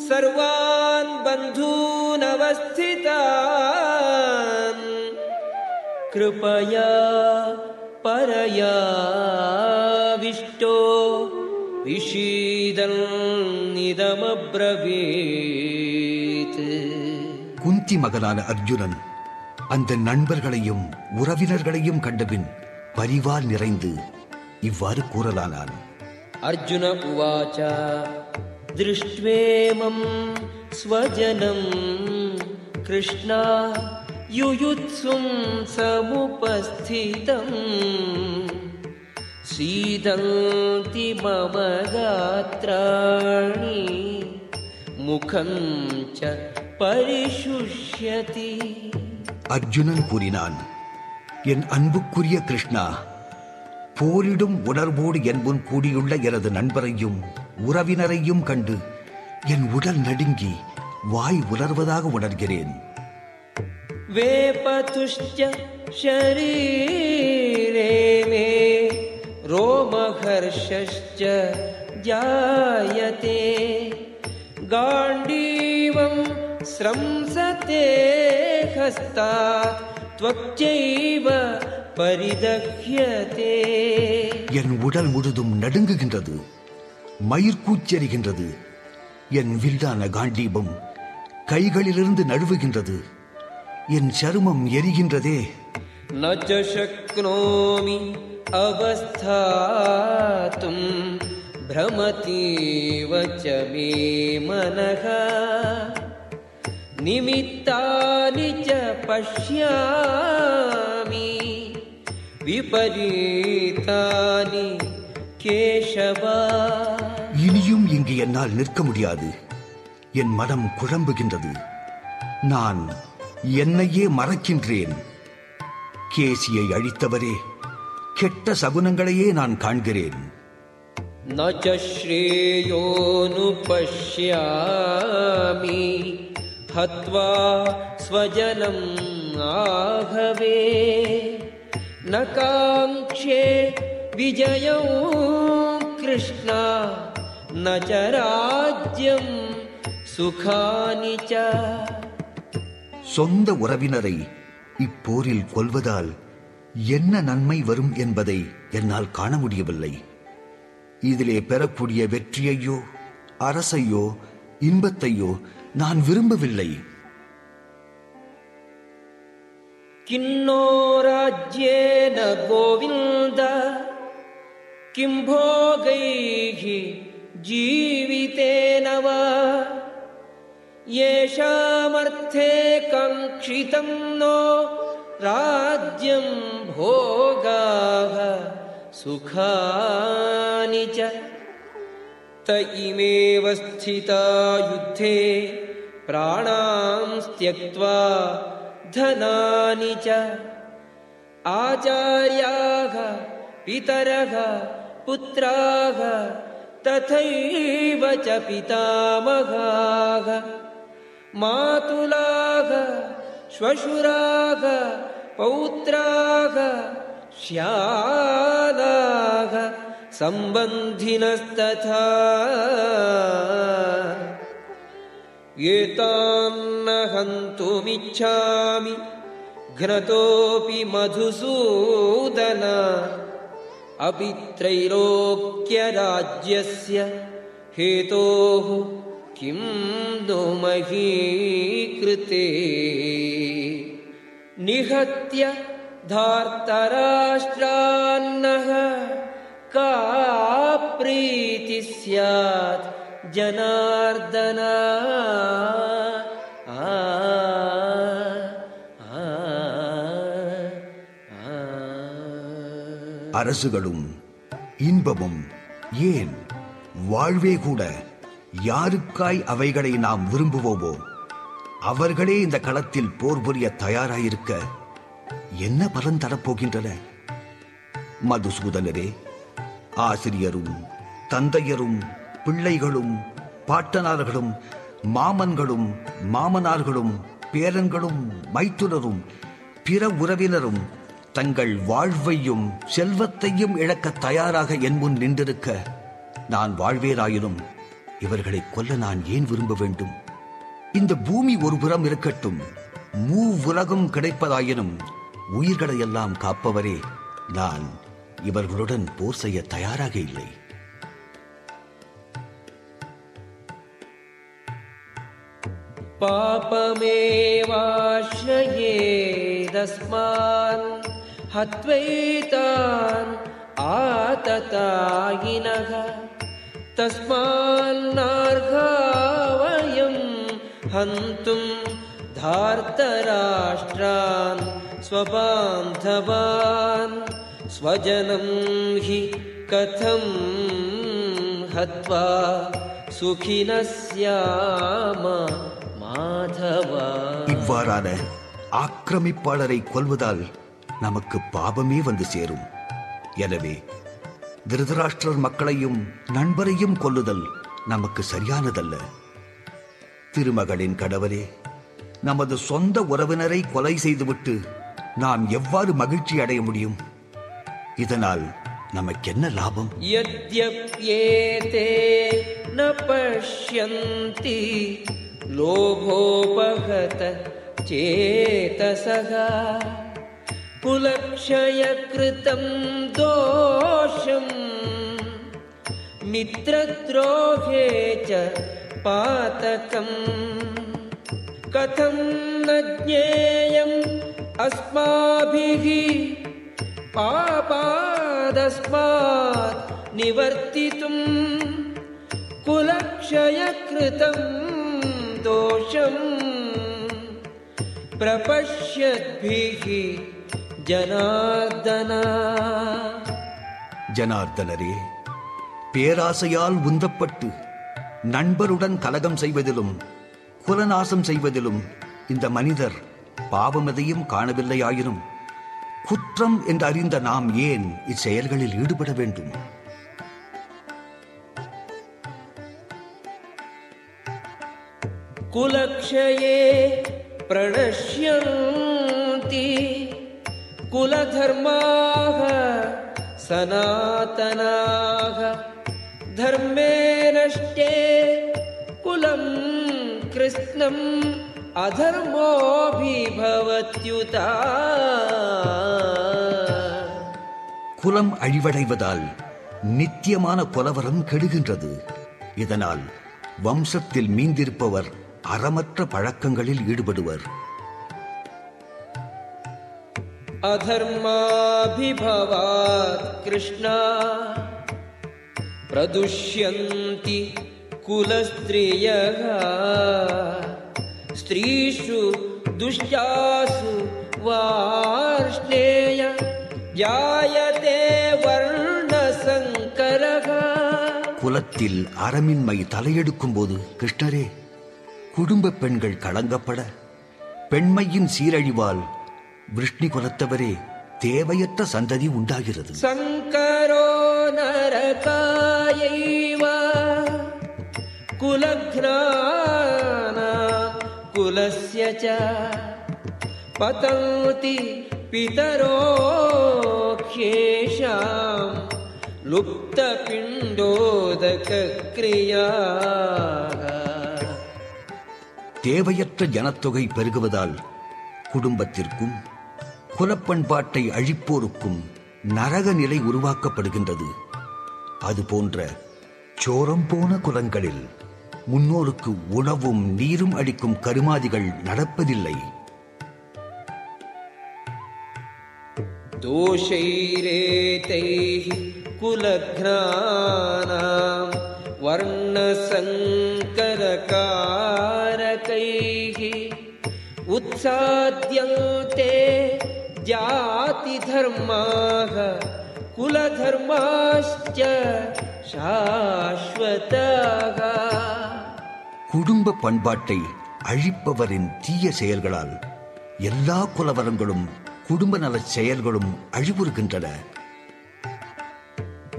A: சர்வான் பந்தூனவஸ்திதான். கிருபயா பரயாவிஷ்டோ விஷீதம் நிதமப்ரவீ
B: சித்தி மகனான அர்ஜுனன் அந்த நண்பர்களையும் உறவினர்களையும் கண்டபின் பரிவால் நிறைந்து இவ்வாறு கூறலானான்.
A: அர்ஜுன உவாச்சா திருஷ்வேமம் ஸ்வஜனம் கிருஷ்ணா யுயுத்சும் சமுபஸ்திதம் சீதந்தி மம முகம் பரிசுஷ்யதி
B: அர்ஜுனன் கூறினான் என் அன்புக்குரிய கிருஷ்ணா போரிடும் உணர்வோடு என்புன் கூடியுள்ள எனது நண்பரையும் உறவினரையும் கண்டு என் உடல் நடுங்கி வாய் உணர்வதாக உணர்கிறேன்.
A: வேபதுஷ்ட ஷரீரே மே ரோமஹர்ஷ்ச ஜாயதே காண்டீவம் स्रंसते हस्तात् त्वच्चैव परिदह्यते
B: என் உடல் முழுதும் நடுங்குகின்றது மயிர்கூச்செறிகின்றது என் வில்லான காண்டீபம் கைகளிலிருந்து நழுவுகின்றது என் சருமம் எரிகின்றதே
A: न च शक्नोमि अवस्थातुं भ्रमतीव च मे मनः निमित्तानि च पश्यामि विपरीतानि केशव
B: இனியும் இங்கு என்னால் நிற்க முடியாது என் மனம் குழம்புகின்றது நான் என்னையே மறக்கின்றேன் கேசியை அழித்தவரே கெட்ட சகுனங்களையே நான் காண்கிறேன்
A: न च श्रेयोऽनुपश्यामि हत्वा स्वजनम् आहवे न काङ्क्षे विजयौ कृष्णा न च राज्यं सुखानि च
B: சொந்த உறவினரை இப்போரில் கொல்வதால் என்ன நன்மை வரும் என்பதை என்னால் காண முடியவில்லை இதிலே பெறக்கூடிய வெற்றியையோ அரசையோ இன்பத்தையோ நான் விரும்பவில்லை
A: किन्नो राज्येन गोविन्द किं भोगैः जीवितेन वा येषामर्थे काङ्क्षितं नो राज्यं भोगाः सुखानि च त इमेव स्थिता युद्धे प्राणां त्यक्त्वा धनानि च आचार्याः पितरः पुत्राः तथैव च पितामहाः। मातुलाः श्वशुराः पौत्राः श्यालाः सम्बन्धिनस्तथा एतान्न हन्तुमिच्छामि। घ्नतोऽपि मधुसूदन। अपि त्रैलोक्यराज्यस्य हेतोः किं नो मही कृते निहत्य धार्तराष्ट्रान्नः का प्रीतिः स्यात् ಜನಾರ್ದನ
B: அரசுகளும் இன்பமும் ஏன் வாழ்வே கூட யாருக்காய் அவைகளை நாம் விரும்புவோமோ அவர்களே இந்த களத்தில் போர் புரிய தயாராயிருக்க என்ன பலன் தரப்போகின்றன? மதுசூதனரே ஆசிரியரும் தந்தையரும் பிள்ளைகளும் பாட்டனார்களும் மாமன்களும் மாமனார்களும் பேரன்களும் மைத்துனரும் பிற உறவினரும் தங்கள் வாழ்வையும் செல்வத்தையும் இழக்க தயாராக என் முன் நின்றிருக்க நான் வாழ்வேராயினும் இவர்களை கொல்ல நான் ஏன் விரும்ப வேண்டும்? இந்த பூமி ஒரு புறம் இருக்கட்டும் மூ உலகம் கிடைப்பதாயினும் உயிர்களை எல்லாம் காப்பவரே நான் இவர்களுடன் போர் செய்ய தயாராக இல்லை.
A: पापमेवाश्रयेदस्मान् हत्वैतान् आततायिनः। तस्मान्नार्हा वयं हन्तुं धार्तराष्ट्रान् स्वबान्धवान् स्वजनं हि कथं हत्वा सुखिनः स्याम
B: இவ்வாறான ஆக்கிரமிப்பாளரை கொல்வதால் நமக்கு பாபமே வந்து சேரும். எனவே திருதராஷ்டிரர் மக்களையும் நண்பரையும் கொல்லுதல் நமக்கு சரியானதல்ல. திருமகளின் கடவுளே நமது சொந்த உறவினரை கொலை செய்துவிட்டு நாம் எவ்வாறு மகிழ்ச்சி அடைய முடியும்? இதனால் நமக்கு என்ன
A: லாபம்? ஏதே ந लोभोपहत चेतसः। कुलक्षयकृतं दोषम् मित्रद्रोहे च पातकम्। कथं न ज्ञेयम् अस्माभिः? पापादस्मात् निवर्तितुम्। कुलक्षयकृतं दोषम् प्रपश्यद्भिः जनार्दना
B: ஜனார்தனரே பேராசையால் உந்தப்பட்டு நண்பருடன் கலகம் செய்வதிலும் குலநாசம் செய்வதிலும் இந்த மனிதர் பாவமதையும் காணவில்லையாயினும் குற்றம் என்று அறிந்த நாம் ஏன் இச்செயல்களில் ஈடுபட வேண்டும்
A: कुलक्षये प्रणश्यन्ति कुलधर्माः सनातनाः धर्मे नष्टे कुलं कृत्स्नम् अधर्मोऽभिभवत्युता
B: குலம் அழிவடைவதால் நித்தியமான குலவரம் கெடுகின்றது இதனால் வம்சத்தில் மீந்திருப்பவர் அறமற்ற பழக்கங்களில் ஈடுபடுவர்.
A: அதர்மாபிபவாத் கிருஷ்ணா பிரதுஷ்யந்தி குலஸ்திரிய ஸ்திரீஷு துஷ்டாசு வார்ஷ்ணேய ஜாயதே வர்ணசங்கரக.
B: குலத்தில் அறமின்மை தலையெடுக்கும் போது கிருஷ்ணரே குடும்ப பெண்கள் களங்கப்பட பெண்மையின் சீரழிவால் விஷ்ணி குலத்தவரே தேவையற்ற சந்ததி உண்டாகிறது.
A: சங்கரோ நரகாயைவா குலக்ரானா குலஸ்ய பதந்தி பிதரோக்ஷேஷாம் லுப்த பிண்டோதக கிரியாக
B: தேவையற்ற ஜனத்தொகை பெருகுவதால் குடும்பத்திற்கும் குலப்பண்பாட்டை அழிப்போருக்கும் நரக நிலை உருவாக்கப்படுகின்றது அதுபோன்ற சோரம் போன குலங்களில் முன்னோருக்கு உணவும் நீரும் அளிக்கும் கருமாதிகள் நடப்பதில்லை
A: दोषैरेतैः कुलघ्नानां वर्णसङ्करकारकैः उत्साद्यन्ते जातिधर्माः कुलधर्माश्च शाश्वताः
B: குடும்ப பண்பாட்டை அழிப்பவரின் தீய செயல்களால் எல்லா குலவரங்களும் குடும்ப நலச் செயல்களும் அழிவுறுகின்றன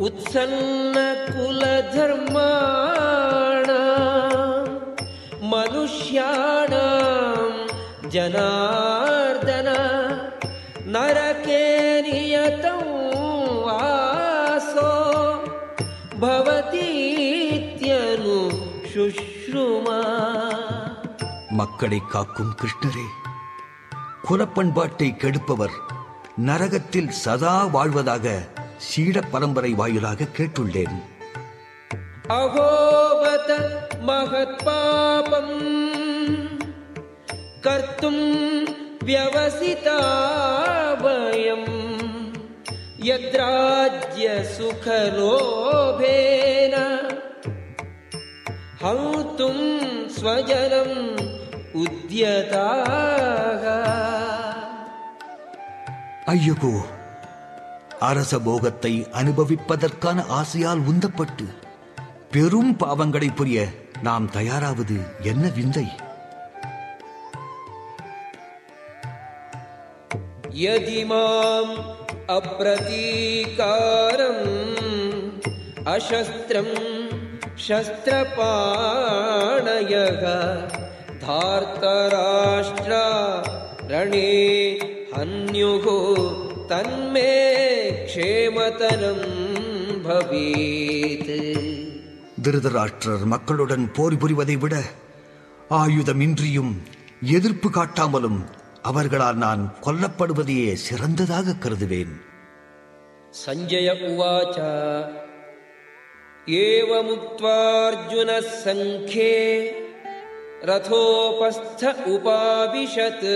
A: उत्सन्नकुलधर्माणां मनुष्याणां जनार्दन नरके नियतं वासो भवतीत्यनु शुश्रुमा
B: மக்களை காக்கும் கிருஷ்ணரே குலப்பண்பாட்டை கெடுப்பவர் நரகத்தில் சதா வாழ்வதாக சீட பரம்பரை வாயிலாக கேட்டுள்ளேன்.
A: அகோபத மகத் பாபம் கர்த்தும் வியவசிதாபயம் யத்ராஜ்ய சுகலோபேன ஹௌத்தும் ஸ்வஜனம் உத்யதாக.
B: ஐயகோ அரச போகத்தை அனுபவிப்பதற்கான ஆசையால் உந்தப்பட்டு பெரும் பாவங்களை புரிய நாம் தயாராவது என்ன விந்தை
A: यदि माम् अप्रतीकारम् अशस्त्रम् शस्त्रपाणयः धार्तराष्ट्रा रणे हन्युः तन्मे क्षेमतरम् भवेत्
B: திருதராஷ்டிரர் மக்களுடன் போர் புரிவதை விட ஆயுதமின்றியும் எதிர்ப்பு காட்டாமலும் அவர்களால் நான் கொல்லப்படுவதையே சிறந்ததாக கருதுவேன்
A: सञ्जय उवाच एवमुक्त्वार्जुनः सङ्ख्ये रथोपस्थ उपाविशत्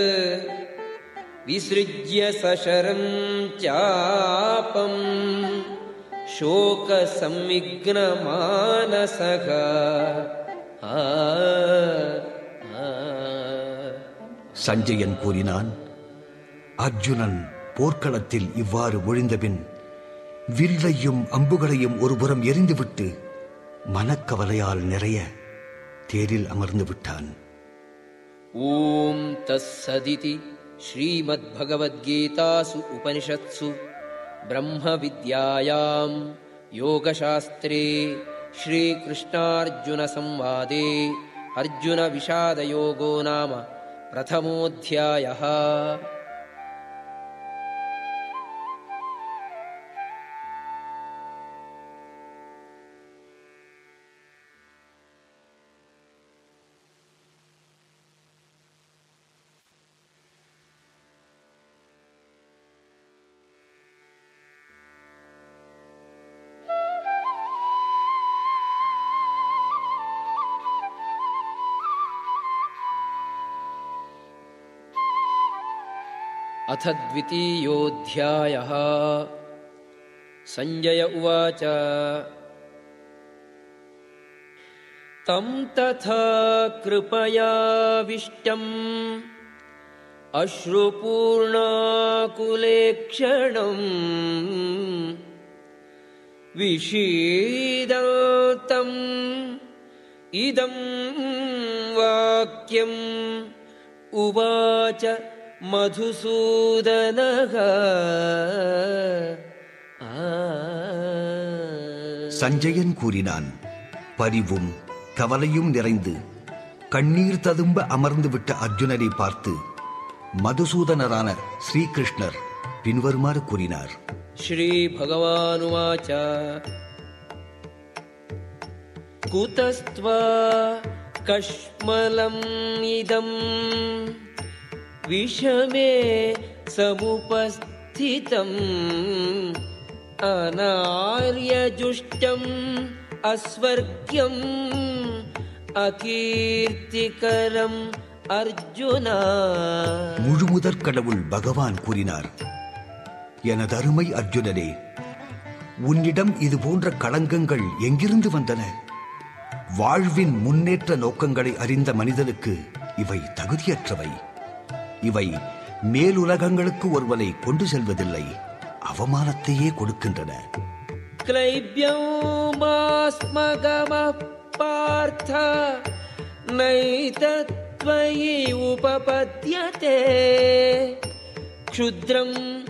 A: विसृज्य सशरम् चापम् शोकसंविघ्नमानसः आ, आ.
B: சஞ்சயன் கூறினான் அர்ஜுனன் போர்க்களத்தில் இவ்வாறு ஒழிந்தபின் வில்லையும் அம்புகளையும் ஒருபுறம் எரிந்துவிட்டு மனக்கவலையால் நிறைய தேரில் அமர்ந்து விட்டான்
A: ॐ तत्सदिति श्रीमद्भगवद्गीतासु उपनिषत्सु ब्रह्मविद्यायां योगशास्त्रे श्रीकृष्णार्जुनसंवादे अर्जुनविषादयोगो नाम प्रथमोऽध्यायः अथ द्वितीयोऽध्यायः। सञ्जय उवाच। तं तथा कृपयाविष्टम् अश्रुपूर्णाकुलेक्षणम् विषीदन्तम् इदं वाक्यम् उवाच மதுசூதனக
B: சஞ்சயன் கூறினான் பரிவும் கவலையும் நிறைந்து கண்ணீர் ததும்ப அமர்ந்து விட்ட அர்ஜுனனை பார்த்து மதுசூதனரான ஸ்ரீகிருஷ்ணர் பின்வருமாறு கூறினார்.
A: ஸ்ரீ பகவானுவாச்சா. கஷ்மலம் இதம். विषमे समुपस्थितम् अनार्यजुष्टम् अस्वर्ग्यम् अकीर्तिकरम् अर्जुन
B: முழுமுதற் கடவுள் பகவான் கூறினார் எனது அருமை அர்ஜுனனே உன்னிடம் இது போன்ற களங்கங்கள் எங்கிருந்து வந்தன வாழ்வின் முன்னேற்ற நோக்கங்களை அறிந்த மனிதனுக்கு இவை தகுதியற்றவை இவை மேலுலகங்களுக்கு ஒருவனை கொண்டு செல்வதில்லை அவமானத்தையே கொடுக்கின்றன.
A: பார்த்த நைதத்வயி உபபத்தியதே. க்ஷுத்ரம்